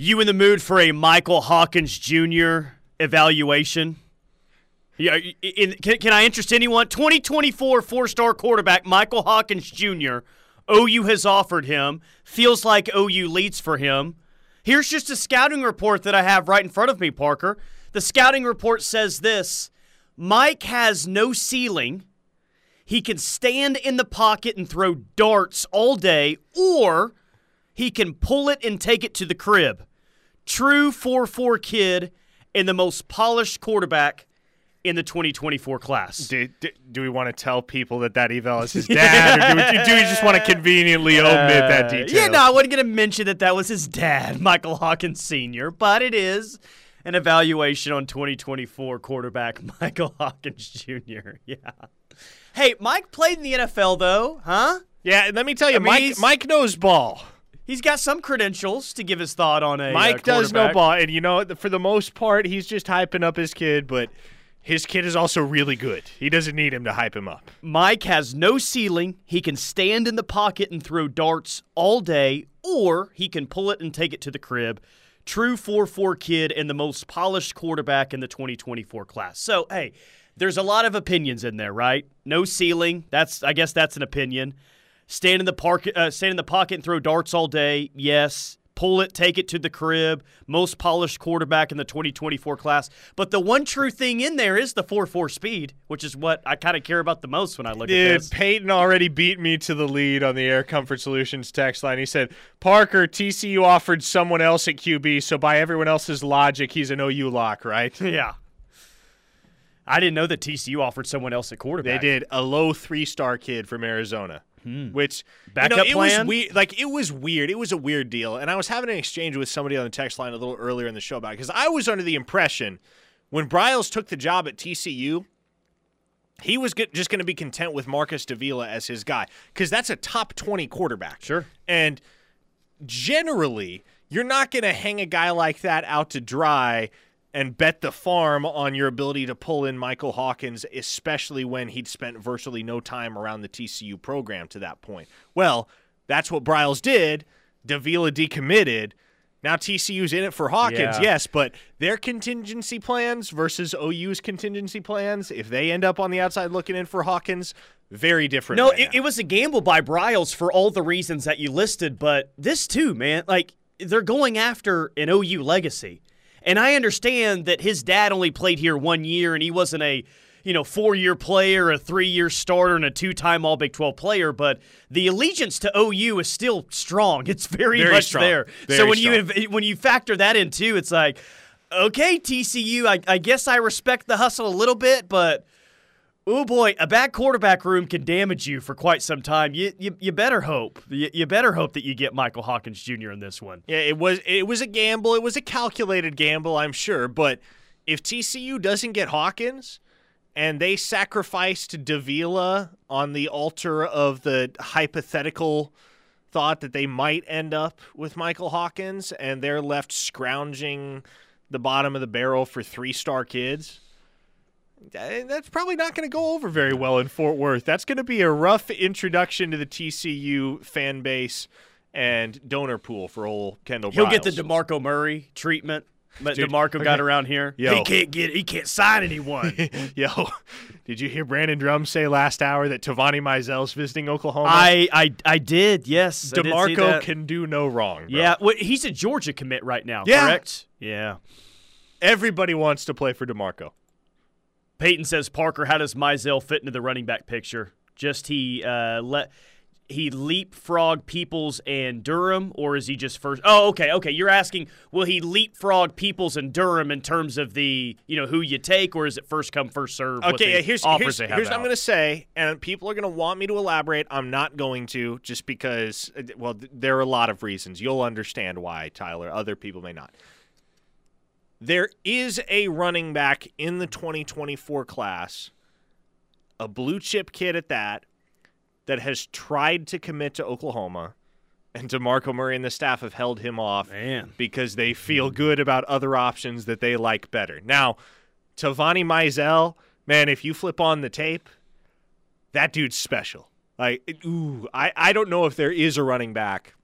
You in the mood for a Michael Hawkins Jr. evaluation? Yeah, in, can, can I interest anyone? 2024 four star quarterback Michael Hawkins Jr. OU has offered him. Feels like OU leads for him. Here's just a scouting report that I have right in front of me, Parker. The scouting report says this Mike has no ceiling. He can stand in the pocket and throw darts all day, or he can pull it and take it to the crib. True 4 4 kid and the most polished quarterback in the 2024 class. Do, do, do we want to tell people that that eval is his dad, or do we, do we just want to conveniently omit that Uh, detail? Yeah, no, I wasn't going to mention that that was his dad, Michael Hawkins Sr., but it is an evaluation on 2024 quarterback Michael Hawkins Jr. Yeah. Hey, Mike played in the NFL, though, huh? Yeah, let me tell you, I mean, Mike Mike knows ball. He's got some credentials to give his thought on a uh, Mike does know ball, and you know, for the most part, he's just hyping up his kid, but his kid is also really good. He doesn't need him to hype him up. Mike has no ceiling. He can stand in the pocket and throw darts all day, or he can pull it and take it to the crib. True 4 4 kid and the most polished quarterback in the 2024 class. So, hey, there's a lot of opinions in there, right? No ceiling. That's I guess that's an opinion. Stand in the park, uh, stand in the pocket and throw darts all day. Yes. Pull it, take it to the crib. Most polished quarterback in the 2024 class. But the one true thing in there is the 4 4 speed, which is what I kind of care about the most when I look at Dude, this. Peyton already beat me to the lead on the Air Comfort Solutions text line. He said, Parker, TCU offered someone else at QB, so by everyone else's logic, he's an OU lock, right? Yeah. I didn't know that TCU offered someone else at quarterback. They did a low three star kid from Arizona, which Hmm. Backup you know, it plan? was weird. Like it was weird. It was a weird deal. And I was having an exchange with somebody on the text line a little earlier in the show about because I was under the impression when Briles took the job at TCU, he was get, just going to be content with Marcos Davila as his guy because that's a top twenty quarterback. Sure. And generally, you're not going to hang a guy like that out to dry and bet the farm on your ability to pull in Michael Hawkins, especially when he'd spent virtually no time around the TCU program to that point. Well, that's what Briles did. Davila decommitted. Now TCU's in it for Hawkins, Yeah. yes, but their contingency plans versus OU's contingency plans, if they end up on the outside looking in for Hawkins, very different. No, right it, it was a gamble by Briles for all the reasons that you listed, but this too, man, like they're going after an OU legacy. And I understand that his dad only played here one year and he wasn't a, you know, four-year player, a three-year starter, and a two-time All Big 12 player, but the allegiance to OU is still strong. It's very, Very much strong. there. Very so when strong. you when you factor that in too, it's like, okay, TCU, I, I guess I respect the hustle a little bit, but Oh boy, a bad quarterback room can damage you for quite some time. You you, you better hope. You, you better hope that you get Michael Hawkins Jr. in this one. Yeah, it was it was a gamble. It was a calculated gamble, I'm sure. But if TCU doesn't get Hawkins and they sacrificed Davila on the altar of the hypothetical thought that they might end up with Michael Hawkins and they're left scrounging the bottom of the barrel for three star kids. Eh, That's probably not going to go over very well in Fort Worth. That's going to be a rough introduction to the TCU fan base and donor pool for old Kendal. He'll get the Demarco Murray treatment that Dude, Demarco got around here. Yo. He can't get. He can't sign anyone. Yo, did you hear Brandon Drumm say last hour that Tovani Mizell's visiting Oklahoma? I, I I did. Yes, I did DeMarco can do no wrong. bro. Yeah, well, he's a Georgia commit right now. Yeah. Correct. Yeah. Everybody wants to play for DeMarco. Peyton says Parker. How does Mizell fit into the running back picture? Just he uh, let he leapfrog Peoples and Durham, or is he just first? Oh, okay, okay. You're asking, will he leapfrog Peoples and Durham in terms of the you know who you take, or is it first come first serve? Okay, yeah, here's here's, they have here's what I'm going to say, and people are going to want me to elaborate. I'm not going to, just because. uh, Well, th- there are a lot of reasons. You'll understand why, Tyler. Other people may not. There is a running back in the 2024 class, a blue chip kid at that, that has tried to commit to Oklahoma, and DeMarco Murray and the staff have held him off Man. because they feel good about other options that they like better. Now, Tovani Mizell, man, if you flip on the tape, that dude's special. Like, ooh, I, I don't know if there is a running back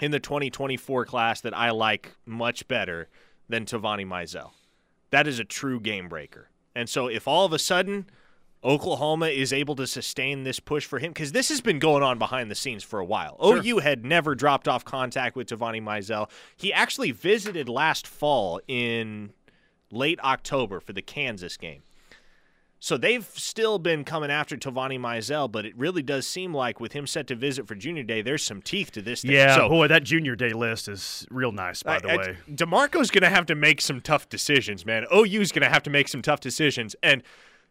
in the 2024 class that I like much better than Tovani Mizell. That is a true game breaker. And so if all of a sudden Oklahoma is able to sustain this push for him, because this has been going on behind the scenes for a while. Sure. OU had never dropped off contact with Tovani Mizell. He actually visited last fall in late October for the Kansas game. So they've still been coming after Tovani Mizell, but it really does seem like with him set to visit for Junior Day, there's some teeth to this thing. Yeah, so, boy, that junior day list is real nice, by the I- I- way. DeMarco's going to have to make some tough decisions, man. OU's going to have to make some tough decisions. And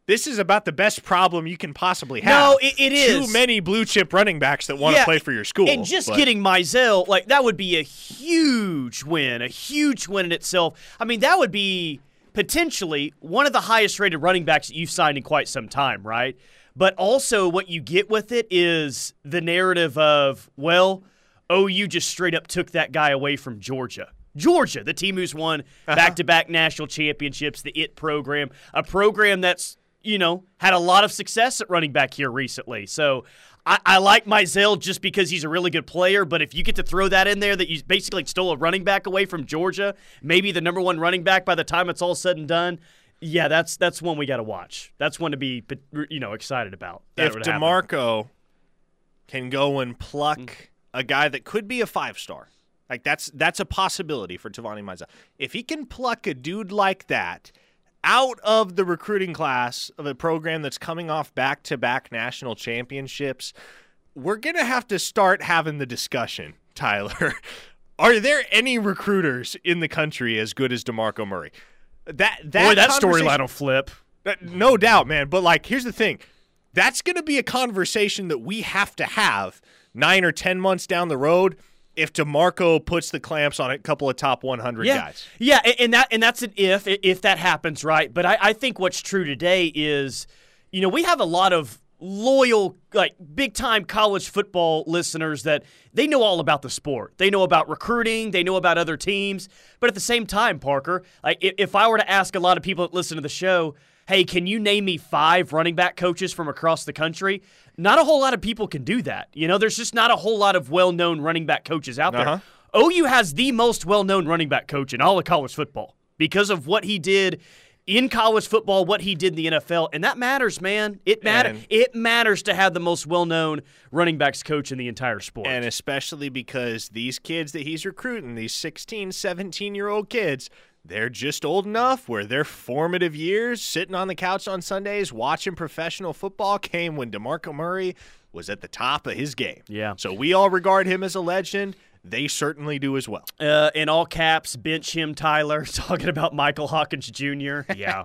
this is about the best problem you can possibly have. No, it- it Too many blue chip running backs that want to Yeah, play for your school. And just but- getting Mizell, like that would be a huge win, a huge win in itself. I mean, that would be potentially one of the highest rated running backs that you've signed in quite some time, right? But also, what you get with it is the narrative of, well, OU just straight up took that guy away from Georgia. Georgia, the team who's won back to back national championships, the IT program, a program that's, you know, had a lot of success at running back here recently. So I, I like Mizell just because he's a really good player, but if you get to throw that in there that you basically stole a running back away from Georgia, maybe the number one running back by the time it's all said and done, yeah, that's that's one we got to watch. That's one to be, you know, excited about. That if would happen. DeMarco can go and pluck Mm. a guy that could be a five star, like that's that's a possibility for Tovani Mizell. If he can pluck a dude like that out of the recruiting class of a program that's coming off back to back national championships, we're gonna have to start having the discussion, Tyler. Are there any recruiters in the country as good as DeMarco Murray? That that Boy, that storyline will flip. No doubt, man. But like, here's the thing: that's going to be a conversation that we have to have nine or ten months down the road. If Demarco puts the clamps on a couple of top 100 yeah. guys, Yeah, and that and that's an if if that happens, right? But I, I think what's true today is, you know, we have a lot of loyal, like big time college football listeners that they know all about the sport. They know about recruiting. They know about other teams. But at the same time, Parker, like if I were to ask a lot of people that listen to the show, hey, can you name me five running back coaches from across the country? Not a whole lot of people can do that. You know, there's just not a whole lot of well known running back coaches out Uh-huh. there. OU has the most well known running back coach in all of college football because of what he did in college football, what he did in the NFL. And that matters, man. It matters. It matters to have the most well known running backs coach in the entire sport. and especially because these kids that he's recruiting, these 16, 17 year old kids, they're just old enough where their formative years sitting on the couch on Sundays watching professional football came when DeMarco Murray was at the top of his game. Yeah. So we all regard him as a legend. They certainly do as well. uh, in all caps, bench him, Tyler, talking about Michael Hawkins Jr. Yeah.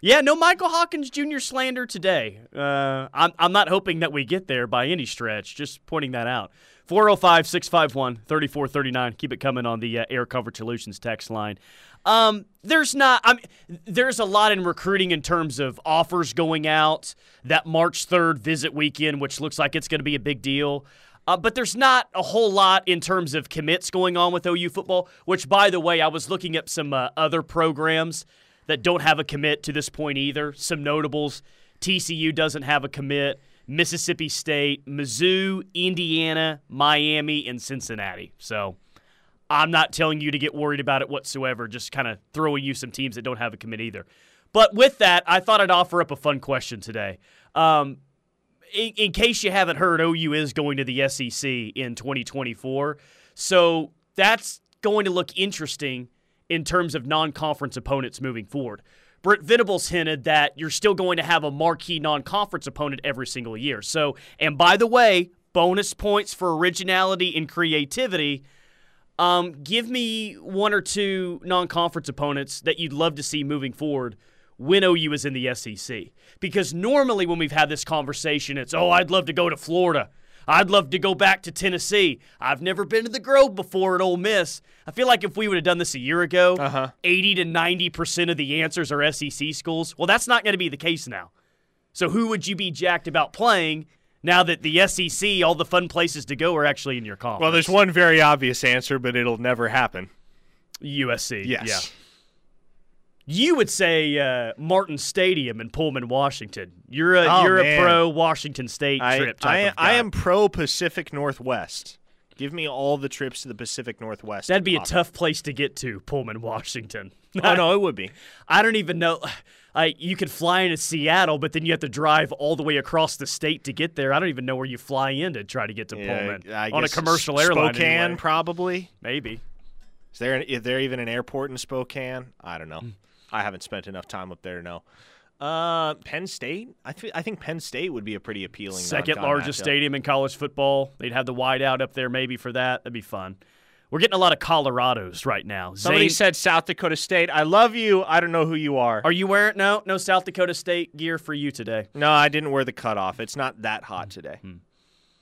yeah, no Michael Hawkins Jr. slander today. Uh, I'm, I'm not hoping that we get there by any stretch, just pointing that out. 405 651 3439. Keep it coming on the uh, Air Comfort Solutions text line. Um, there's not, I mean, there's a lot in recruiting in terms of offers going out. That March 3rd visit weekend, which looks like it's going to be a big deal. Uh, but there's not a whole lot in terms of commits going on with OU football, which, by the way, I was looking at some uh, other programs that don't have a commit to this point either. Some notables TCU doesn't have a commit, Mississippi State, Mizzou, Indiana, Miami, and Cincinnati. So I'm not telling you to get worried about it whatsoever, just kind of throwing you some teams that don't have a commit either. But with that, I thought I'd offer up a fun question today. Um, in, in case you haven't heard, OU is going to the SEC in 2024. So that's going to look interesting in terms of non conference opponents moving forward. Brent Venables hinted that you're still going to have a marquee non conference opponent every single year. So, and by the way, bonus points for originality and creativity. Um, give me one or two non conference opponents that you'd love to see moving forward when OU is in the SEC. Because normally when we've had this conversation, it's, oh, I'd love to go to Florida. I'd love to go back to Tennessee. I've never been to the Grove before at Ole Miss. I feel like if we would have done this a year ago, Uh-huh. 80 to 90% of the answers are SEC schools. Well, that's not going to be the case now. So who would you be jacked about playing now that the SEC, all the fun places to go, are actually in your conference? Well, there's one very obvious answer, but it'll never happen. USC. Yes. Yeah. You would say uh, Martin Stadium in Pullman, Washington. You're a Oh, you're man. a pro Washington State I, trip I. I am pro Pacific Northwest. Give me all the trips to the Pacific Northwest. That'd be a tough place to get to, Pullman, Washington. Oh no, it would be. I don't even know. I you could fly into Seattle, but then you have to drive all the way across the state to get there. I don't even know where you fly in to try to get to Pullman I on a commercial S- airline. Spokane, anyway. probably. maybe. Is there is there even an airport in Spokane? I don't Hmm. know. I haven't spent enough time up there to know. Uh, Penn State. I th- I think Penn State would be a pretty appealing. Second largest matchup. stadium in college football. They'd have the wide out up there maybe for that. That'd be fun. We're getting a lot of Colorados right now. Somebody Zane- said South Dakota State. I love you. I don't know who you are. Are you wearing no no South Dakota State gear for you today? no, I didn't wear the cutoff. It's not that hot today.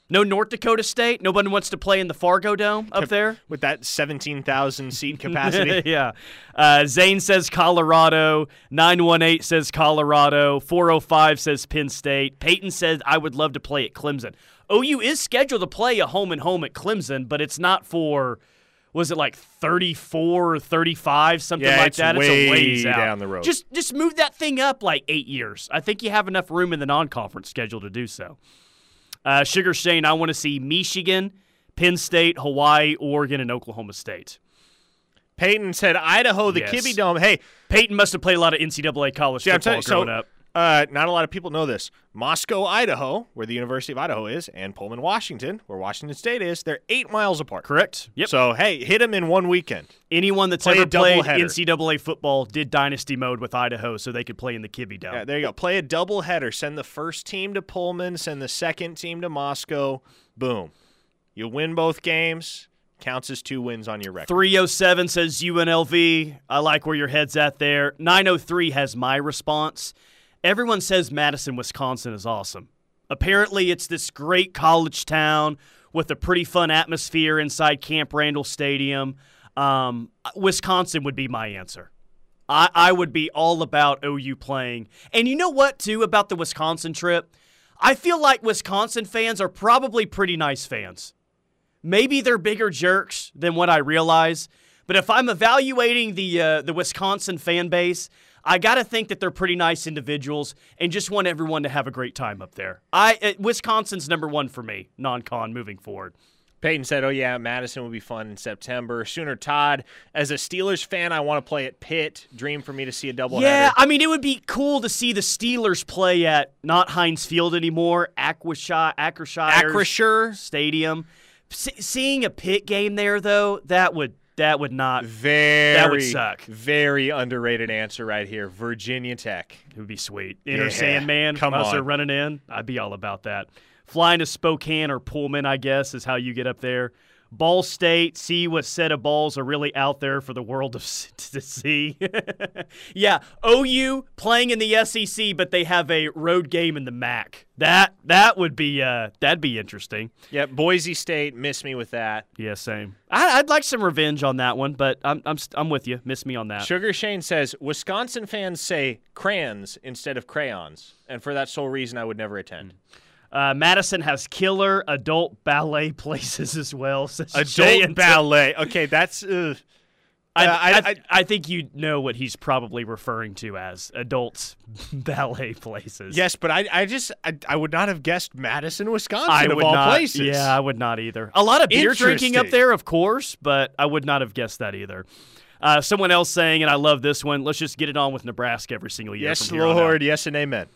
No North Dakota State. Nobody wants to play in the Fargo Dome up there. With that 17,000 seat capacity. yeah. Uh, Zane says Colorado. 918 says Colorado. 405 says Penn State. Peyton said, I would love to play at Clemson. OU is scheduled to play a home and home at Clemson, but it's not for, was it like 34 or 35, something Yeah, like it's that? it's way a ways out. down the road. Just, just move that thing up like eight years. I think you have enough room in the non conference schedule to do so. Uh, Sugar Shane, I want to see Michigan, Penn State, Hawaii, Oregon, and Oklahoma State. Peyton said Idaho, the Yes. Kibbie Dome. Hey, Peyton must have played a lot of NCAA college football you, growing so, up. Uh, not a lot of people know this. Moscow, Idaho, where the University of Idaho is, and Pullman, Washington, where Washington State is, they're eight miles apart. Correct. Yep. So, hey, hit them in one weekend. Anyone that's Play ever played doubleheader. NCAA football did dynasty mode with Idaho, so they could play in the Kibbie Dome. Yeah, there you go. Play a double header. Send the first team to Pullman, send the second team to Moscow. Boom. You win both games. Counts as two wins on your record. 307 says UNLV. I like where your head's at there. 903 has my response. Everyone says Madison, Wisconsin is awesome. Apparently, it's this great college town with a pretty fun atmosphere inside Camp Randall Stadium. Um, Wisconsin would be my answer. I, I would be all about OU playing. And you know what, too, about the Wisconsin trip? I feel like Wisconsin fans are probably pretty nice fans. Maybe they're bigger jerks than what I realize, but if I'm evaluating the uh, the Wisconsin fan base, I got to think that they're pretty nice individuals and just want everyone to have a great time up there. I uh, Wisconsin's number one for me, non-con moving forward. Peyton said, "Oh yeah, Madison would be fun in September." Sooner Todd, as a Steelers fan, I want to play at Pitt. Dream for me to see a double Yeah. I mean, it would be cool to see the Steelers play at not Heinz Field anymore, Acquashire Acrisure, Stadium. Se- seeing a Pitt game there, though, that would that would not. very That would suck. Very underrated answer right here. Virginia Tech. It would be sweet. Inner Yeah, Sandman, come on. running in. I'd be all about that. Flying to Spokane or Pullman, I guess, is how you get up there. Ball State, see what set of balls are really out there for the world of to see. yeah, OU playing in the SEC, but they have a road game in the MAC. That that would be uh, that'd be interesting. Yeah, Boise State. Miss me with that. Yeah, same. I, I'd like some revenge on that one, but I'm I'm I'm with you. Miss me on that. Sugar Shane says Wisconsin fans say crayons instead of crayons, and for that sole reason, I would never attend. Uh, Madison has killer adult ballet places as well. Adult ballet. Okay, that's. Uh, I, I, I- I, think you know what he's probably referring to as adult ballet places. yes, but I, I just, I, I would not have guessed Madison, Wisconsin, I of all not. places. Yeah, I would not either. A lot of beer drinking up there, of course, but I would not have guessed that either. Uh, someone else saying, and I love this one. Let's just get it on with Nebraska every single year. Yes, from here on out. Lord. Yes, and amen.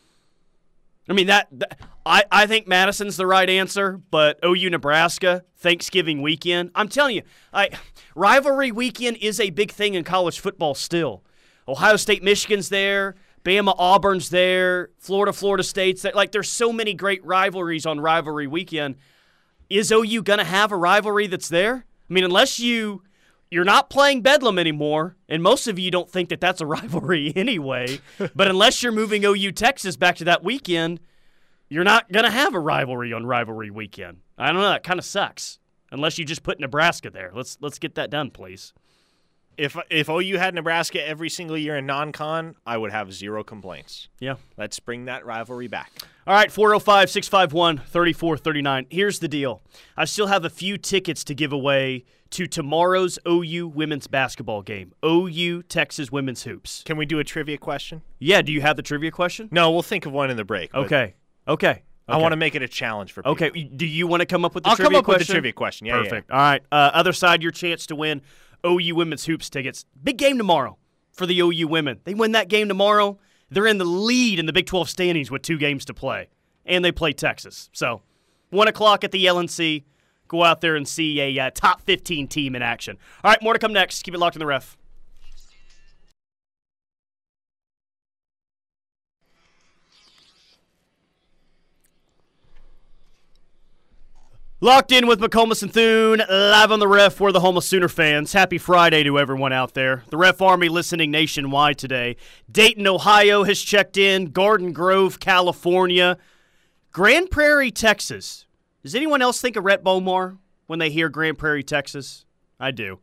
I mean that, that- I, I think Madison's the right answer, but OU Nebraska Thanksgiving weekend. I'm telling you, I rivalry weekend is a big thing in college football still. Ohio State Michigan's there, Bama Auburn's there, Florida Florida State's there. Like there's so many great rivalries on rivalry weekend. Is OU to have a rivalry that's there? I mean, unless you you're not playing Bedlam anymore, and most of you don't think that that's a rivalry anyway. but unless you're moving OU Texas back to that weekend, you're not going to have a rivalry on rivalry weekend. I don't know. That kind of sucks. Unless you just put Nebraska there. Let's let's get that done, please. If if OU had Nebraska every single year in non-con, I would have zero complaints. Yeah. Let's bring that rivalry back. All right, 405 651 3439. Here's the deal I still have a few tickets to give away to tomorrow's OU women's basketball game. OU Texas women's hoops. Can we do a trivia question? Yeah, do you have the trivia question? No, we'll think of one in the break. Okay. Okay. I want to make it a challenge for people. Okay, do you want to come up with the I'll trivia come up question? with the trivia question. Yeah, yeah, Perfect. All right. Uh, other side, your chance to win OU women's hoops tickets. Big game tomorrow for the OU women. They win that game tomorrow. They're in the lead in the Big 12 standings with two games to play, and they play Texas. So, one o'clock at the LNC. Go out there and see a uh, top 15 team in action. All right, more to come next. Keep it locked in the ref. Locked in with McComas and Thune, live on the ref. We're the Homeless Sooner fans. Happy Friday to everyone out there. The Ref Army listening nationwide today. Dayton, Ohio has checked in. Garden Grove, California. Grand Prairie, Texas. Does anyone else think of Rhett Bomar when they hear Grand Prairie, Texas? I do.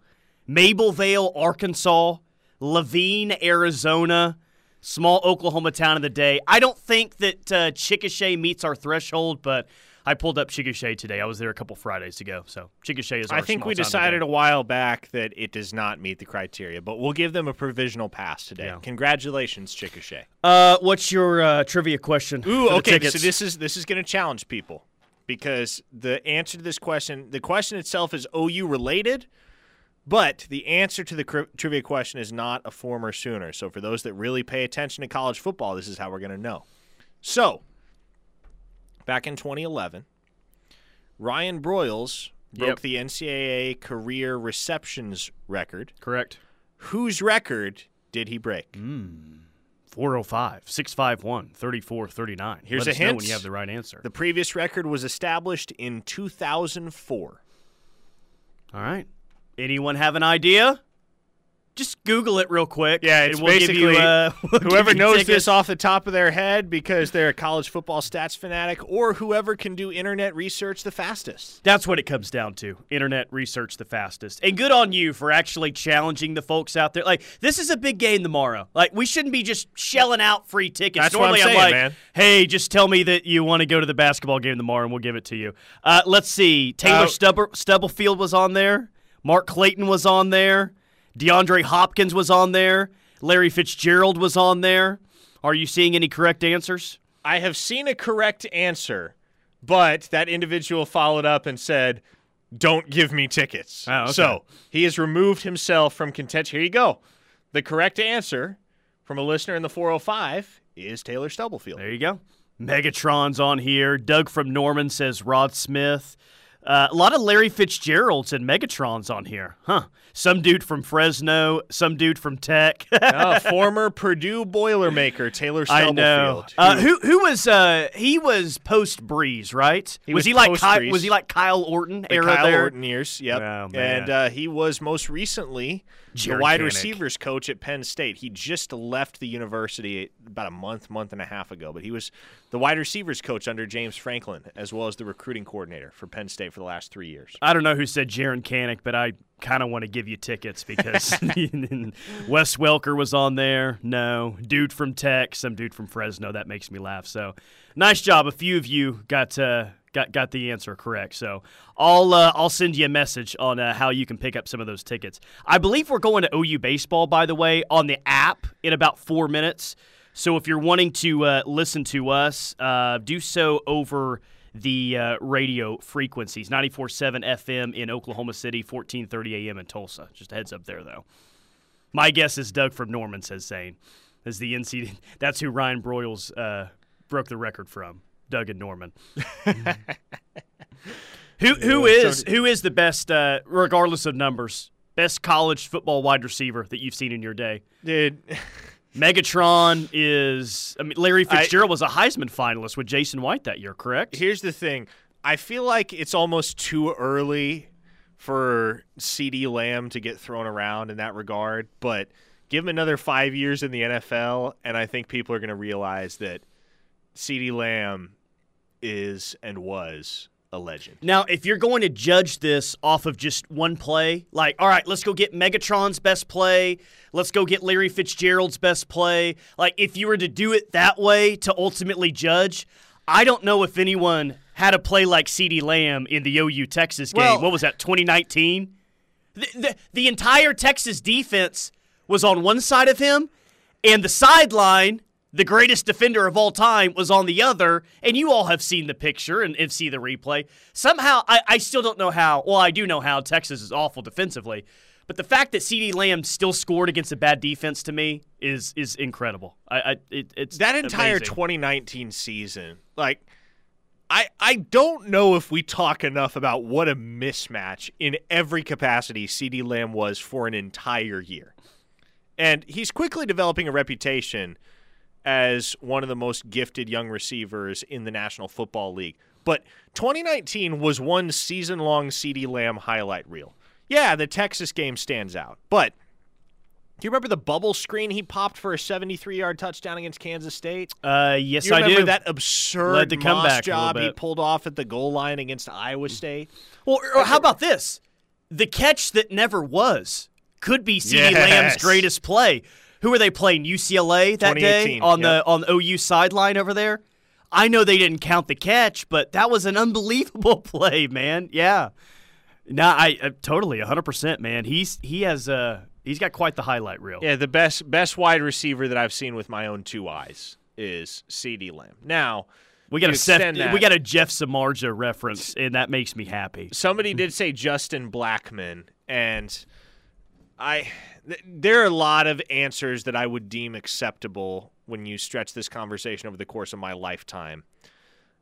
Mabelvale, Arkansas. Laveen, Arizona. Small Oklahoma town of the day. I don't think that uh, Chickasha meets our threshold, but I pulled up Chickasha today. I was there a couple Fridays ago, so Chickasha is. Our I think we town of the decided a while back that it does not meet the criteria, but we'll give them a provisional pass today. Yeah. Congratulations, Chickasha. Uh, what's your uh, trivia question? Ooh, okay. So this is this is going to challenge people because the answer to this question, the question itself is OU related, but the answer to the cri- trivia question is not a former Sooner. So for those that really pay attention to college football, this is how we're going to know. So back in 2011, Ryan Broyles broke Yep. the NCAA career receptions record. correct. Whose record did he break? Mm. 405 651 3439. Here's Let a hint. when you have the right answer. The previous record was established in 2004. All right. Anyone have an idea? Just Google it real quick. Yeah, it's we'll give you, uh, we'll whoever knows tickets. this off the top of their head because they're a college football stats fanatic, or whoever can do internet research the fastest. That's what it comes down to. Internet research the fastest. And good on you for actually challenging the folks out there. Like, this is a big game tomorrow. Like, we shouldn't be just shelling out free tickets. That's what I'm Normally, saying, like, man. hey, just tell me that you want to go to the basketball game tomorrow and we'll give it to you. Uh, let's see. Taylor Uh, Stubber- Stubblefield was on there. Mark Clayton was on there. DeAndre Hopkins was on there. Larry Fitzgerald was on there. Are you seeing any correct answers? I have seen a correct answer, but that individual followed up and said, Don't give me tickets. Oh, okay. So he has removed himself from contention. Here you go. The correct answer from a listener in the 405 is Taylor Stubblefield. There you go. Megatron's on here. Doug from Norman says Rod Smith. Uh, a lot of Larry Fitzgeralds and Megatron's on here, huh? Some dude from Fresno, some dude from Tech. Uh, former Purdue Boilermaker Taylor I know. Uh, who who was uh he was post Brees, right? He was, was he like Kyle, was he like Kyle Orton the era Kyle there? Orton years. Yep. Oh, man. and uh, he was most recently the wide receivers coach at Penn State. He just left the university about a month, month and a half ago, but he was the wide receivers coach under James Franklin, as well as the recruiting coordinator for Penn State for the last three years. I don't know who said Jaron Kanek, but I kind of want to give you tickets because Wes Welker was on there. No, dude from Tech, some dude from Fresno. That makes me laugh. So, nice job. A few of you got uh, got got the answer correct. So, I'll uh, I'll send you a message on uh, how you can pick up some of those tickets. I believe we're going to OU baseball, by the way, on the app in about four minutes. So, if you're wanting to uh, listen to us, uh, do so over the uh, radio frequencies 94.7 FM in Oklahoma City, 14:30 a.m. in Tulsa. Just a heads up there, though. My guess is Doug from Norman says Zane. As the NC, that's who Ryan Broyles uh, broke the record from. Doug and Norman. who who is who is the best, uh, regardless of numbers, best college football wide receiver that you've seen in your day? Dude, Megatron is. I mean, Larry I- Fitzgerald was a Heisman finalist with Jason White that year, correct? here's the thing. I feel like it's almost too early for CeeDee Lamb to get thrown around in that regard, but give him another five years in the NFL, and I think people are going to realize that CeeDee Lamb is and was a legend. Now, if you're going to judge this off of just one play, like, all right, let's go get Megatron's best play, let's go get Larry Fitzgerald's best play, like, if you were to do it that way to ultimately judge, I don't know if anyone had a play like CeeDee Lamb in the OU Texas game. Well- what was that, 2019? The, the, the entire Texas defense was on one side of him, and the sideline, the greatest defender of all time was on the other, and you all have seen the picture and, and see the replay. Somehow, I, I still don't know how. Well, I do know how Texas is awful defensively, but the fact that CeeDee Lamb still scored against a bad defense to me is is incredible. I, I it, it's that entire amazing. 2019 season, like. I, I don't know if we talk enough about what a mismatch in every capacity CeeDee Lamb was for an entire year. And he's quickly developing a reputation as one of the most gifted young receivers in the National Football League. But 2019 was one season long CeeDee Lamb highlight reel. Yeah, the Texas game stands out. But do you remember the bubble screen he popped for a 73 yard touchdown against Kansas State? Uh, yes, you remember I do. that absurd Led the Moss comeback job he pulled off at the goal line against Iowa State? Well, or how about this? The catch that never was could be CeeDee Yes. Lamb's greatest play. Who were they playing? UCLA that day 2018, on the on the OU sideline over there. I know they didn't count the catch, but that was an unbelievable play, man. Yeah. No, I uh, totally 100%, man. He's he has uh he's got quite the highlight reel. Yeah, the best best wide receiver that I've seen with my own two eyes is CeeDee Lamb. Now, we got a Seth, we got a Jeff Samardzija reference and that makes me happy. somebody did say Justin Blackmon, and I th- there are a lot of answers that I would deem acceptable when you stretch this conversation over the course of my lifetime.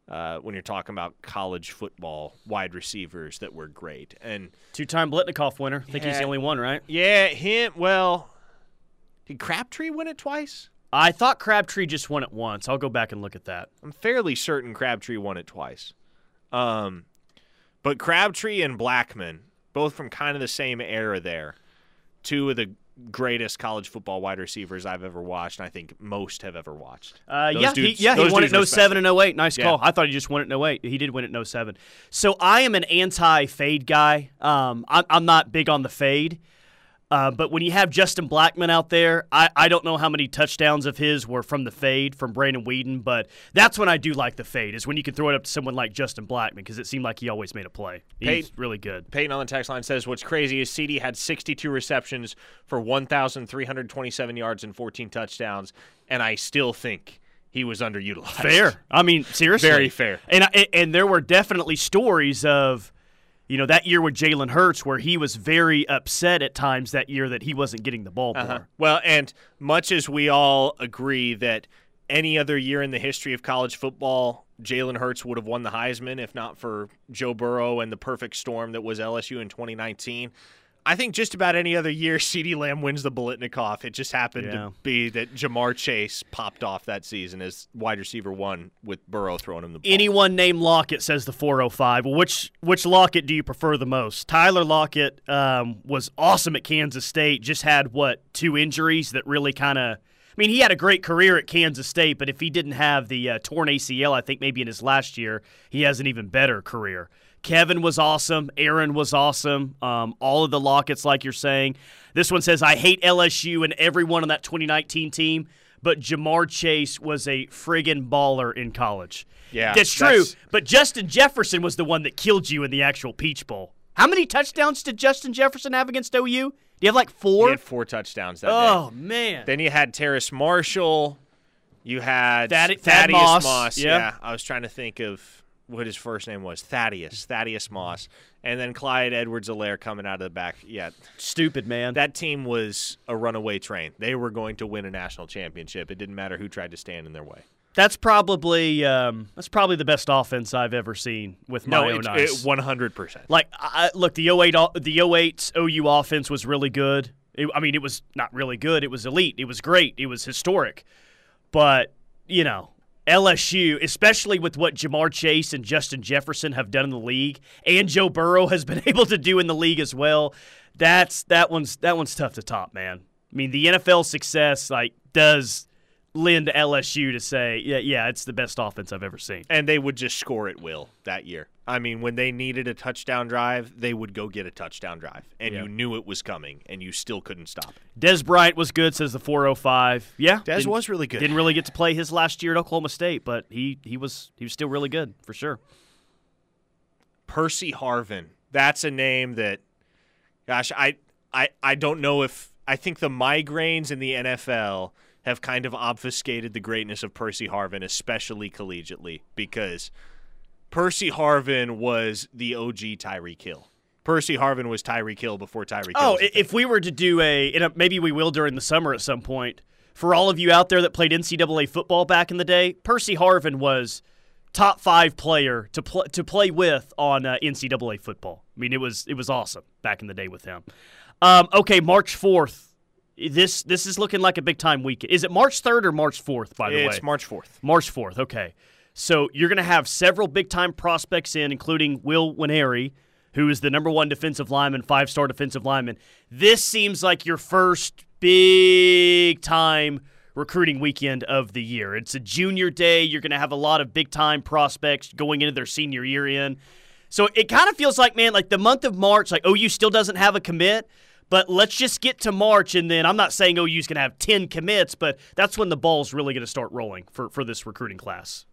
Uh, when you're talking about college football wide receivers that were great, and Two-time Biletnikoff winner. I think he's the only one, right? yeah, him. Well, did Crabtree win it twice? I thought Crabtree just won it once. I'll go back and look at that. I'm fairly certain Crabtree won it twice. Um, but Crabtree and Blackmon, both from kind of the same era there, two of the greatest college football wide receivers I've ever watched, and I think most have ever watched. Uh, yeah, dudes- he, yeah, he won it in 07 special. and 08. Nice Yeah. call. I thought he just won it in 08. He did win it in 07. So I am an anti-fade guy. Um, I'm, I'm not big on the fade. Uh, but when you have Justin Blackmon out there, I, I don't know how many touchdowns of his were from the fade from Brandon Weeden, but that's when I do like the fade, is when you can throw it up to someone like Justin Blackmon because it seemed like he always made a play. He's Peyton- really good. Peyton on the text line says, "What's crazy is CeeDee had 62 receptions for 1,327 yards and 14 touchdowns, and I still think he was underutilized." Fair. I mean, seriously. Very fair. And I, and there were definitely stories of, you know, that year with Jalen Hurts where he was very upset at times that year that he wasn't getting the ball Uh-huh. more. Well, and much as we all agree that any other year in the history of college football, Jalen Hurts would have won the Heisman if not for Joe Burrow and the perfect storm that was LSU in 2019. I think just about any other year, CeeDee Lamb wins the Biletnikoff. It just happened Yeah. to be that Ja'Marr Chase popped off that season as wide receiver one with Burrow throwing him the ball. Anyone named Lockett says the 405. Which which Lockett do you prefer the most? Tyler Lockett um, was awesome at Kansas State. Just had what two injuries that really kind of. I mean, he had a great career at Kansas State, but if he didn't have the uh, torn ACL, I think maybe in his last year, he has an even better career. Kevin was awesome. Aaron was awesome. Um, all of the Locketts, like you're saying. This one says, I hate LSU and everyone on that 2019 team, but Ja'Marr Chase was a friggin' baller in college. Yeah, That's true. that's- But Justin Jefferson was the one that killed you in the actual Peach Bowl. How many touchdowns did Justin Jefferson have against OU? Do you have like He four? had four touchdowns that day. Oh man. Then you had Terrace Marshall. You had Thad- Thad Thaddeus Moss, yeah. I was trying to think of what his first name was. Thaddeus. Thaddeus Moss. And then Clyde Edwards-Helaire coming out of the back. Yeah. Stupid man. That team was a runaway train. They were going to win a national championship. It didn't matter who tried to stand in their way. that's probably um, that's probably the best offense I've ever seen with my No, own eyes. it, 100%. Like, I, look, the 08, o- the 08 OU offense was really good. It- I mean, it was not really good. It was elite. It was great. It was historic. But, you know, LSU, especially with what Ja'Marr Chase and Justin Jefferson have done in the league, and Joe Burrow has been able to do in the league as well, that's that one's that one's tough to top, man. I mean, the NFL success like does lend LSU to say, yeah, yeah, it's the best offense I've ever seen. and they would just score at will that year. I mean, when they needed a touchdown drive, they would go get a touchdown drive, and Yeah. you knew it was coming, and you still couldn't stop it. Dez Bryant was good, says the 405. Yeah, Dez was really good. Didn't really get to play his last year at Oklahoma State, but he he was he was still really good for sure. Percy Harvin. That's a name that, gosh, I, I, I don't know if I think the migraines in the NFL have kind of obfuscated the greatness of Percy Harvin, especially collegiately, because Percy Harvin was the OG Tyreek Hill. Percy Harvin was Tyreek Hill before Tyreek. Oh, if we were to do a, and maybe we will during the summer at some point. For all of you out there that played NCAA football back in the day, Percy Harvin was top five player to play to play with on uh, NCAA football. I mean, it was it was awesome back in the day with him. Um, okay, March fourth. This this is looking like a big time weekend. Is it March third or March fourth? By the it's way, it's March fourth. March fourth. Okay, so you're going to have several big time prospects in, including Will Nwaneri, who is the number one defensive lineman, five star defensive lineman. This seems like your first big time recruiting weekend of the year. It's a junior day. You're going to have a lot of big time prospects going into their senior year in. So it kind of feels like, man, like the month of March, like OU still doesn't have a commit, but let's just get to March. And then I'm not saying OU's going to have 10 commits, but that's when the ball's really going to start rolling for, for this recruiting class.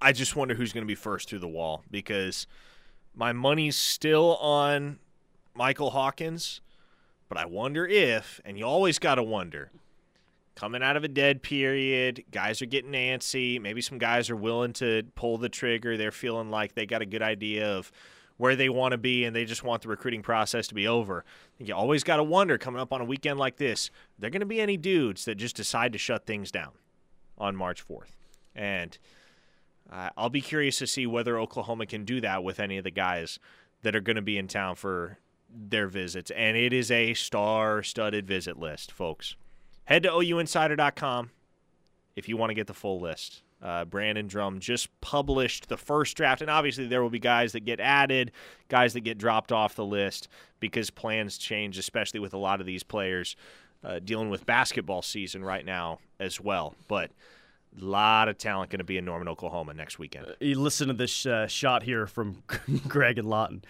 I just wonder who's going to be first through the wall because my money's still on Michael Hawkins, but I wonder if, and you always got to wonder, coming out of a dead period, guys are getting antsy. Maybe some guys are willing to pull the trigger. They're feeling like they got a good idea of where they want to be and they just want the recruiting process to be over. You always got to wonder coming up on a weekend like this, are there going to be any dudes that just decide to shut things down on March 4th? And uh, I'll be curious to see whether Oklahoma can do that with any of the guys that are going to be in town for their visits. And it is a star studded visit list, folks. Head to OUinsider.com if you want to get the full list. Uh, Brandon Drumm just published the first draft, and obviously there will be guys that get added, guys that get dropped off the list because plans change, especially with a lot of these players uh, dealing with basketball season right now as well. But a lot of talent going to be in Norman, Oklahoma next weekend. Uh, you listen to this uh, shot here from Greg and Lawton.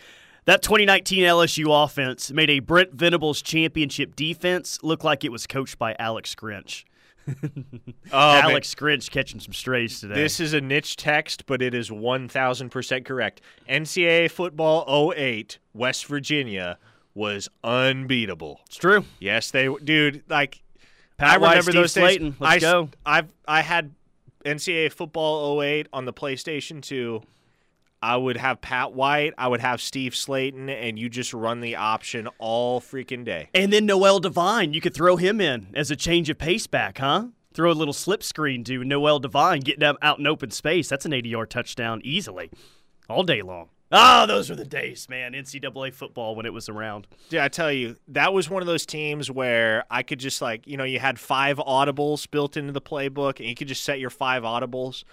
That 2019 LSU offense made a Brent Venables championship defense look like it was coached by Alex Grinch. oh, Alex man. Grinch catching some strays today. This is a niche text, but it is 1,000% correct. NCAA football 08, West Virginia was unbeatable. It's true. Yes, they dude, like Pat I remember Steve those Slaton. Let's I, go. I've I had NCAA football 08 on the PlayStation 2 I would have Pat White, I would have Steve Slaton, and you just run the option all freaking day. And then Noel Devine, you could throw him in as a change of pace back, huh? Throw a little slip screen to Noel Devine, getting out in open space. That's an 80 yard touchdown easily, all day long. Ah, oh, those were the days, man. NCAA football when it was around. Yeah, I tell you, that was one of those teams where I could just like, you know, you had five audibles built into the playbook, and you could just set your five audibles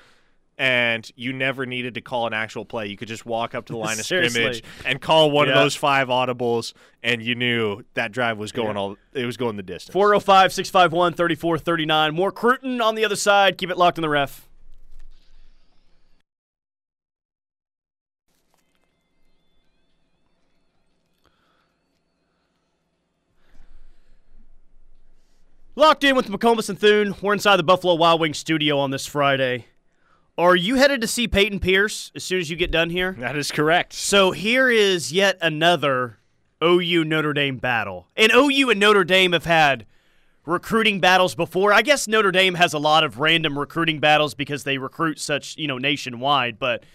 and you never needed to call an actual play. You could just walk up to the line of scrimmage and call one yeah. of those five audibles, and you knew that drive was going yeah. all it was going the distance. 405 651 3439. More Cruton on the other side. Keep it locked in the ref. Locked in with McComas and Thune. We're inside the Buffalo Wild Wings studio on this Friday. Are you headed to see Peyton Pierce as soon as you get done here? That is correct. So here is yet another OU Notre Dame battle. And OU and Notre Dame have had recruiting battles before. I guess Notre Dame has a lot of random recruiting battles because they recruit such, you know, nationwide, but –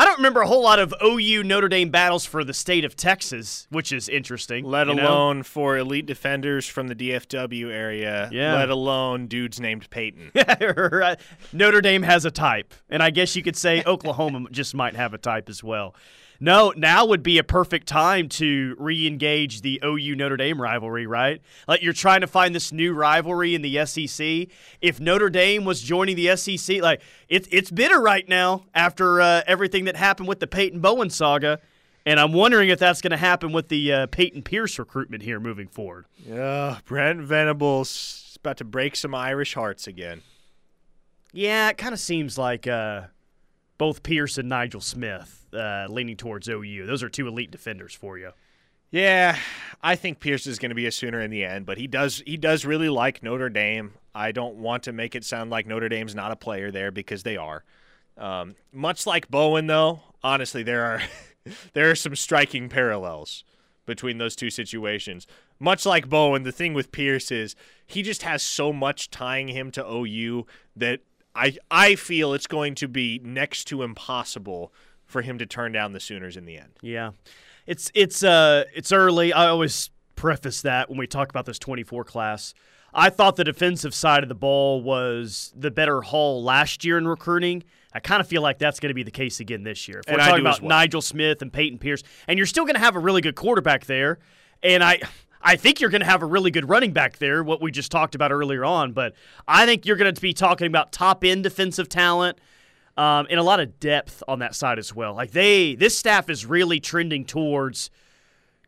I don't remember a whole lot of OU Notre Dame battles for the state of Texas, which is interesting. Let alone know? for elite defenders from the DFW area. Yeah. Let alone dudes named Peyton. Notre Dame has a type, and I guess you could say Oklahoma just might have a type as well. No, now would be a perfect time to re-engage the OU Notre Dame rivalry, right? Like you're trying to find this new rivalry in the SEC. If Notre Dame was joining the SEC, like it's it's bitter right now after uh, everything that happened with the Peyton Bowen saga. And I'm wondering if that's going to happen with the uh, Peyton Pierce recruitment here moving forward. Yeah, Brent Venables is about to break some Irish hearts again. Yeah, it kind of seems like uh, both Pierce and Nigel Smith uh, leaning towards OU. Those are two elite defenders for you. Yeah, I think Pierce is going to be a sooner in the end, but he does he does really like Notre Dame. I don't want to make it sound like Notre Dame's not a player there because they are. Um, much like Bowen, though, honestly, there are there are some striking parallels between those two situations. Much like Bowen, the thing with Pierce is he just has so much tying him to OU that I I feel it's going to be next to impossible for him to turn down the Sooners in the end. Yeah, it's it's uh it's early. I always preface that when we talk about this 24 class. I thought the defensive side of the ball was the better haul last year in recruiting. I kind of feel like that's going to be the case again this year. If we're And I talking about well. Nigel Smith and Peyton Pierce, and you're still going to have a really good quarterback there, and I. I think you're going to have a really good running back there, what we just talked about earlier on. But I think you're going to be talking about top end defensive talent um, and a lot of depth on that side as well. Like they, this staff is really trending towards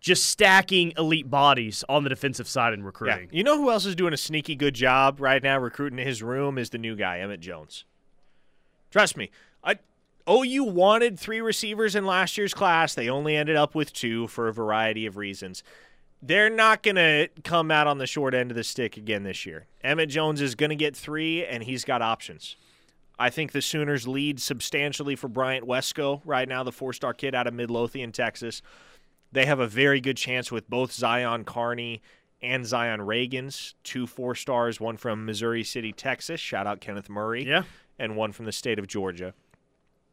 just stacking elite bodies on the defensive side in Yeah. recruiting. You know who else is doing a sneaky good job right now recruiting in his room is the new guy, Emmett Jones. Trust me. I OU wanted three receivers in last year's class. They only ended up with two for a variety of reasons. They're not going to come out on the short end of the stick again this year. Emmett Jones is going to get three, and he's got options. I think the Sooners lead substantially for Bryant Wesco right now, the four star kid out of Midlothian, Texas. They have a very good chance with both Zion Kearney and Zion Ragins, two four stars, one from Missouri City, Texas. Shout out Kenneth Murray. Yeah. And one from the state of Georgia.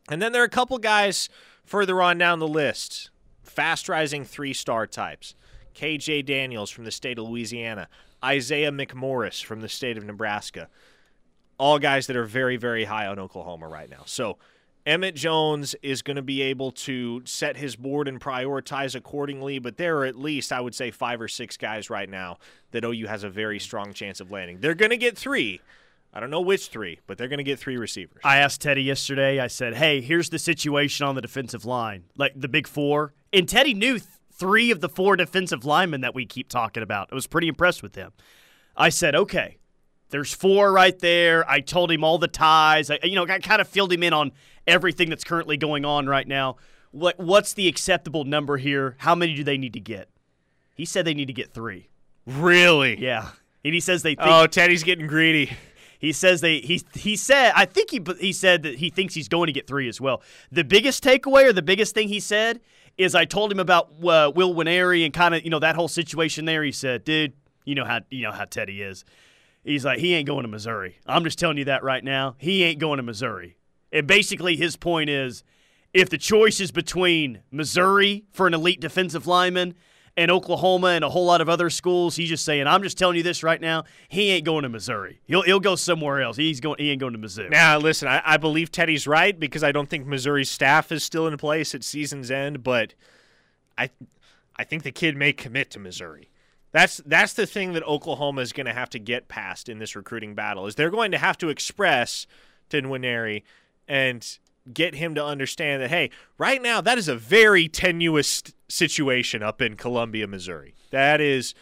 And then there are a couple guys further on down the list, fast rising three star types. KJ Daniels from the state of Louisiana, Isaiah McMorris from the state of Nebraska. All guys that are very, very high on Oklahoma right now. So Emmett Jones is going to be able to set his board and prioritize accordingly, but there are at least, I would say, five or six guys right now that OU has a very strong chance of landing. They're going to get three. I don't know which three, but they're going to get three receivers. I asked Teddy yesterday. I said, "Hey, here's the situation on the defensive line, like the big four. And Teddy knew three of the four defensive linemen that we keep talking about. I was pretty impressed with them. I said, "Okay, there's four right there." I told him all the ties. I, you know, I kind of filled him in on everything that's currently going on right now. What what's the acceptable number here? How many do they need to get? He said they need to get three. Really? Yeah, and he says they think Oh, Teddy's getting greedy. he says they he he said I think he he said that he thinks he's going to get three as well. The biggest takeaway or the biggest thing he said is I told him about uh, Will Nwaneri and kind of you know that whole situation there. He said, "Dude, you know how you know how Teddy is." He's like, he ain't going to Missouri. I'm just telling you that right now. He ain't going to Missouri. And basically, his point is, if the choice is between Missouri for an elite defensive lineman and Oklahoma and a whole lot of other schools, he's just saying, I'm just telling you this right now. He ain't going to Missouri. He'll he'll go somewhere else. He's going. He ain't going to Missouri. Now, listen, I, I believe Teddy's right because I don't think Missouri's staff is still in place at season's end, but I I think the kid may commit to Missouri. That's that's the thing that Oklahoma is going to have to get past in this recruiting battle is they're going to have to express to Nwaneri and get him to understand that hey, right now that is a very tenuous situation up in Columbia, Missouri. That is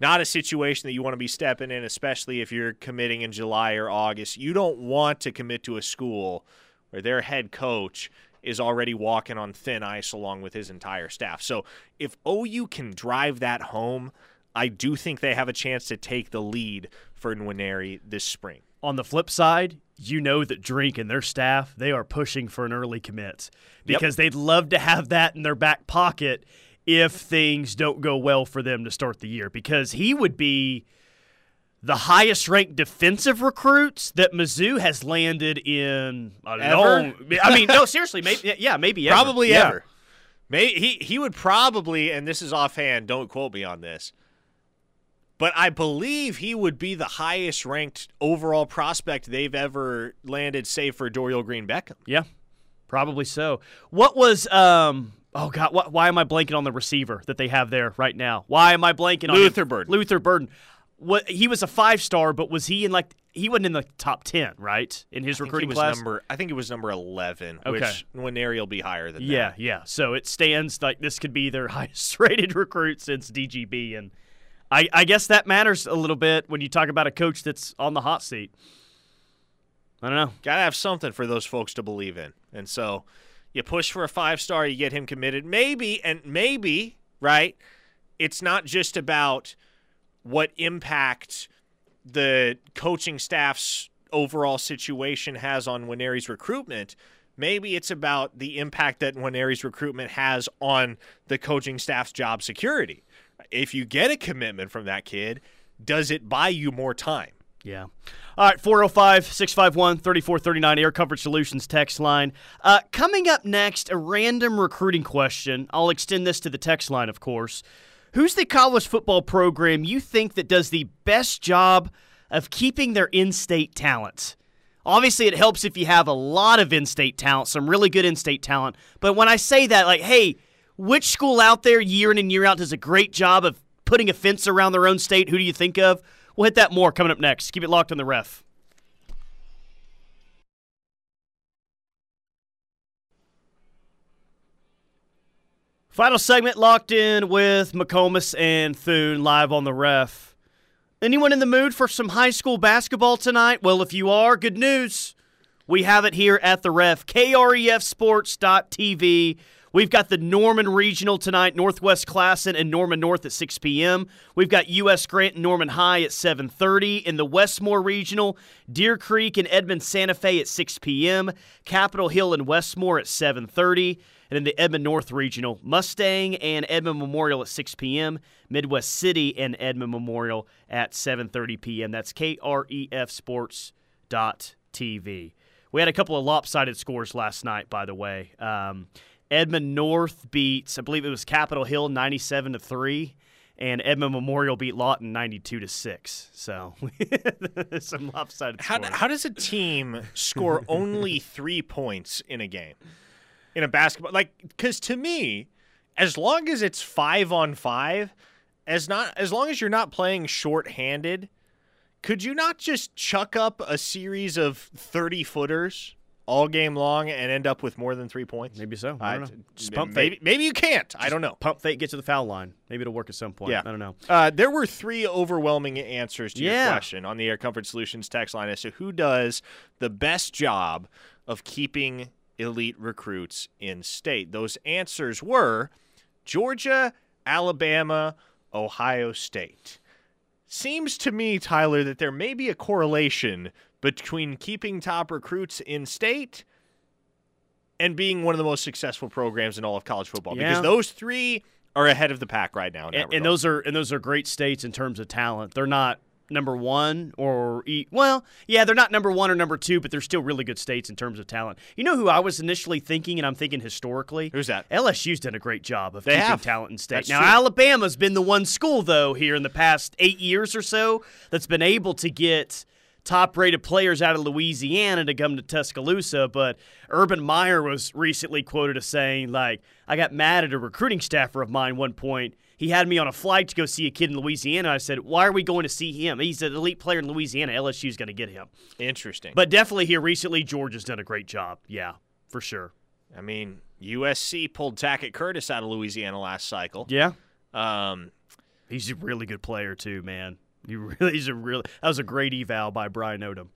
not a situation that you want to be stepping in, especially if you're committing in July or August. You don't want to commit to a school where their head coach is already walking on thin ice along with his entire staff. So if OU can drive that home, I do think they have a chance to take the lead for Nwaneri this spring. On the flip side, you know that Drink and their staff, they are pushing for an early commit Yep. because they'd love to have that in their back pocket if things don't go well for them to start the year because he would be the highest ranked defensive recruits that Mizzou has landed in a Ever? long I mean no seriously maybe yeah maybe ever. Probably Yeah. ever. May he he would probably, and this is offhand, don't quote me on this, but I believe he would be the highest ranked overall prospect they've ever landed, save for Dorial Green Beckham. Yeah, probably so. What was um? Oh God, wh- why am I blanking on the receiver that they have there right now? Why am I blanking on him? Luther Burden. Luther Burden. What he was a five star, but was he in like he wasn't in the top ten, right? In his I recruiting was class. number. I think it was number eleven, Okay. which Nwaneri will be higher than yeah, that. Yeah, yeah. So it stands like this could be their highest rated recruit since DGB, and I, I guess that matters a little bit when you talk about a coach that's on the hot seat. I don't know. Got to have something for those folks to believe in, and so you push for a five star, you get him committed. Maybe and maybe right. It's not just about what impact the coaching staff's overall situation has on Nwaneri's recruitment. Maybe it's about the impact that Nwaneri's recruitment has on the coaching staff's job security. If you get a commitment from that kid, does it buy you more time? Yeah. All right, 405 651 3439 Air Comfort Solutions text line. Uh, coming up next, a random recruiting question. I'll extend this to the text line, of course. Who's the college football program you think that does the best job of keeping their in state talent? Obviously, it helps if you have a lot of in state talent, some really good in state talent. But when I say that, like, hey, which school out there year in and year out does a great job of putting a fence around their own state? Who do you think of? We'll hit that more coming up next. Keep it locked on the ref. Final segment locked in with McComas and Thune live on the ref. Anyone in the mood for some high school basketball tonight? Well, if you are, good news. We have it here at the ref. KREFsports.tv. We've got the Norman Regional tonight, Northwest Classen and Norman North at 6 p.m. We've got U.S. Grant and Norman High at 7:30. In the Westmoore Regional, Deer Creek and Edmond Santa Fe at 6 p.m. Capitol Hill and Westmoore at 7:30. And in the Edmond North Regional, Mustang and Edmond Memorial at 6 p.m. Midwest City and Edmond Memorial at 7:30 p.m. That's KREFsports.tv. We had a couple of lopsided scores last night, by the way. Um, Edmond North beats, I believe it was Capitol Hill, ninety-seven to three, and Edmond Memorial beat Lawton ninety-two to six. So some lopsided. How, how does a team score only three points in a game in a basketball? Like, because to me, as long as it's five on five, as not as long as you're not playing short-handed, could you not just chuck up a series of thirty footers all game long and end up with more than three points? Maybe so. I don't know. Just pump maybe, fake. maybe you can't. I don't know. Pump fake, get to the foul line. Maybe it'll work at some point. Yeah. I don't know. Uh, there were three overwhelming answers to Yeah. your question on the Air Comfort Solutions text line as to who does the best job of keeping elite recruits in state. Those answers were Georgia, Alabama, Ohio State. Seems to me, Tyler, that there may be a correlation between keeping top recruits in state and being one of the most successful programs in all of college football. Yeah. Because those three are ahead of the pack right now. And, and those are and those are great states in terms of talent. They're not number one or e- well, yeah, they're not number one or number two, but they're still really good states in terms of talent. You know who I was initially thinking, and I'm thinking historically. Who's that? LSU's done a great job of They keeping have. talent in state. That's now true. Alabama's been the one school though here in the past eight years or so that's been able to get top-rated players out of Louisiana to come to Tuscaloosa. But Urban Meyer was recently quoted as saying, like, I got mad at a recruiting staffer of mine one point. He had me on a flight to go see a kid in Louisiana. I said, "Why are we going to see him? He's an elite player in Louisiana. LSU's going to get him." Interesting. But definitely here recently, Georgia's done a great job. Yeah, for sure. I mean, USC pulled Tackett Curtis out of Louisiana last cycle. Yeah, Um, he's a really good player too, man. He really, he's a really. That was a great eval by Brian Odom.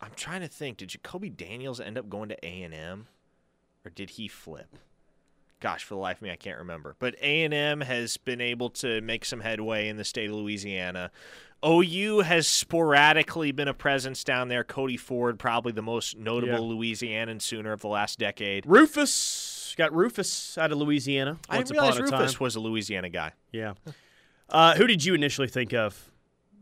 I'm trying to think. Did Jacoby Daniels end up going to A and M, or did he flip? Gosh, for the life of me, I can't remember. But A and M has been able to make some headway in the state of Louisiana. OU has sporadically been a presence down there. Cody Ford, probably the most notable Louisianan Sooner of the last decade. Rufus got Rufus out of Louisiana. I once didn't realize upon a Rufus time. was a Louisiana guy. Yeah. Uh, who did you initially think of?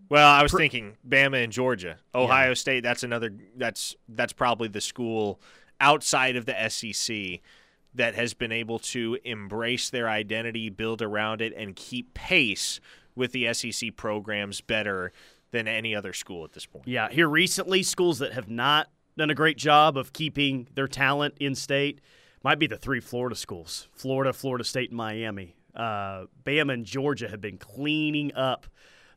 Well, I was thinking Bama and Georgia. Ohio State, that's another that's that's probably the school outside of the SEC that has been able to embrace their identity, build around it and keep pace with the SEC programs better than any other school at this point. Yeah, here recently, schools that have not done a great job of keeping their talent in state might be the three Florida schools Florida, Florida State, and Miami. Uh, Bama and Georgia have been cleaning up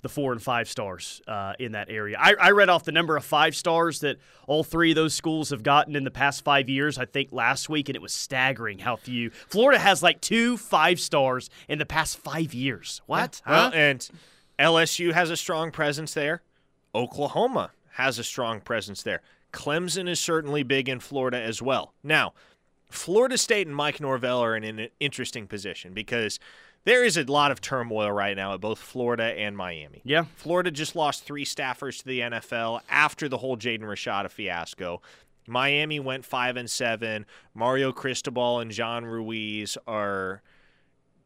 the four and five stars uh, in that area. I, I read off the number of five stars that all three of those schools have gotten in the past five years, I think last week, and it was staggering how few. Florida has like two five stars in the past five years. What? Well, Huh? and LSU has a strong presence there. Oklahoma has a strong presence there. Clemson is certainly big in Florida as well. Now, Florida State and Mike Norvell are in an interesting position because there is a lot of turmoil right now at both Florida and Miami. yeah. Florida just lost three staffers to the NFL after the whole Jaden Rashada fiasco. Miami went five and seven. Mario Cristobal and John Ruiz are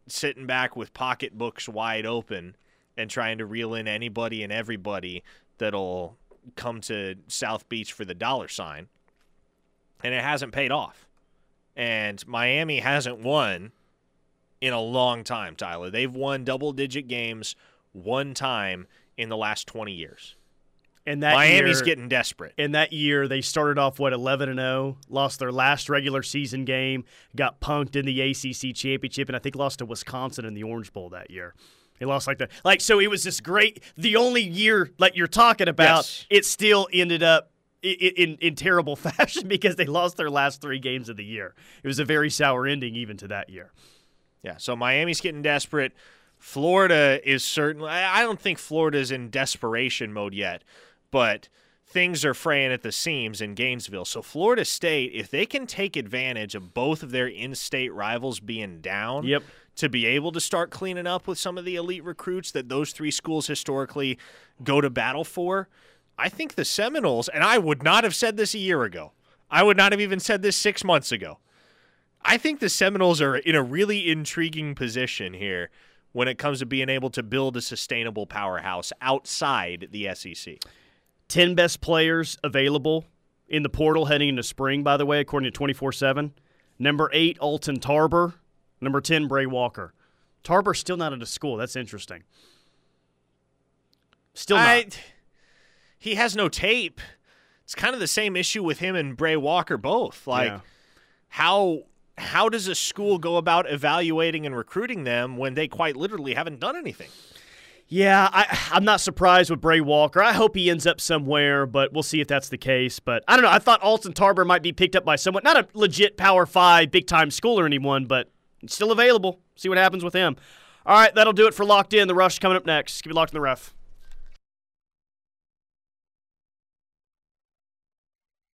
sitting back with pocketbooks wide open and trying to reel in anybody and everybody that'll come to South Beach for the dollar sign. And it hasn't paid off. And Miami hasn't won in a long time, Tyler. They've won double digit games one time in the last 20 years. And that Miami's year, getting desperate. in that year they started off what 11 and 0, lost their last regular season game, got punked in the ACC championship, and I think lost to Wisconsin in the Orange Bowl that year. They lost like that, like so. It was this great. The only year like you're talking about, Yes. it still ended up i- i- in in terrible fashion because they lost their last three games of the year. It was a very sour ending even to that year. Yeah, so Miami's getting desperate. Florida is certainly. I don't think Florida's in desperation mode yet, but things are fraying at the seams in Gainesville. So Florida State, if they can take advantage of both of their in-state rivals being down, Yep. to be able to start cleaning up with some of the elite recruits that those three schools historically go to battle for, I think the Seminoles, and I would not have said this a year ago. I would not have even said this six months ago. I think the Seminoles are in a really intriguing position here when it comes to being able to build a sustainable powerhouse outside the SEC. 10 best players available in the portal heading into spring, by the way, according to 24 7. Number eight, Alton Tarber. Number 10, Bray Walker. Tarber's still not at a school. That's interesting. Still not. I, he has no tape. It's kind of the same issue with him and Bray Walker both. Like Yeah. how how does a school go about evaluating and recruiting them when they quite literally haven't done anything? Yeah, I, I'm not surprised with Bray Walker. I hope he ends up somewhere, but we'll see if that's the case. But I don't know. I thought Alton Tarber might be picked up by someone, not a legit Power Five big time school or anyone, but still available. See what happens with him. All right, that'll do it for Locked In. The Rush coming up next. Keep it locked in the ref.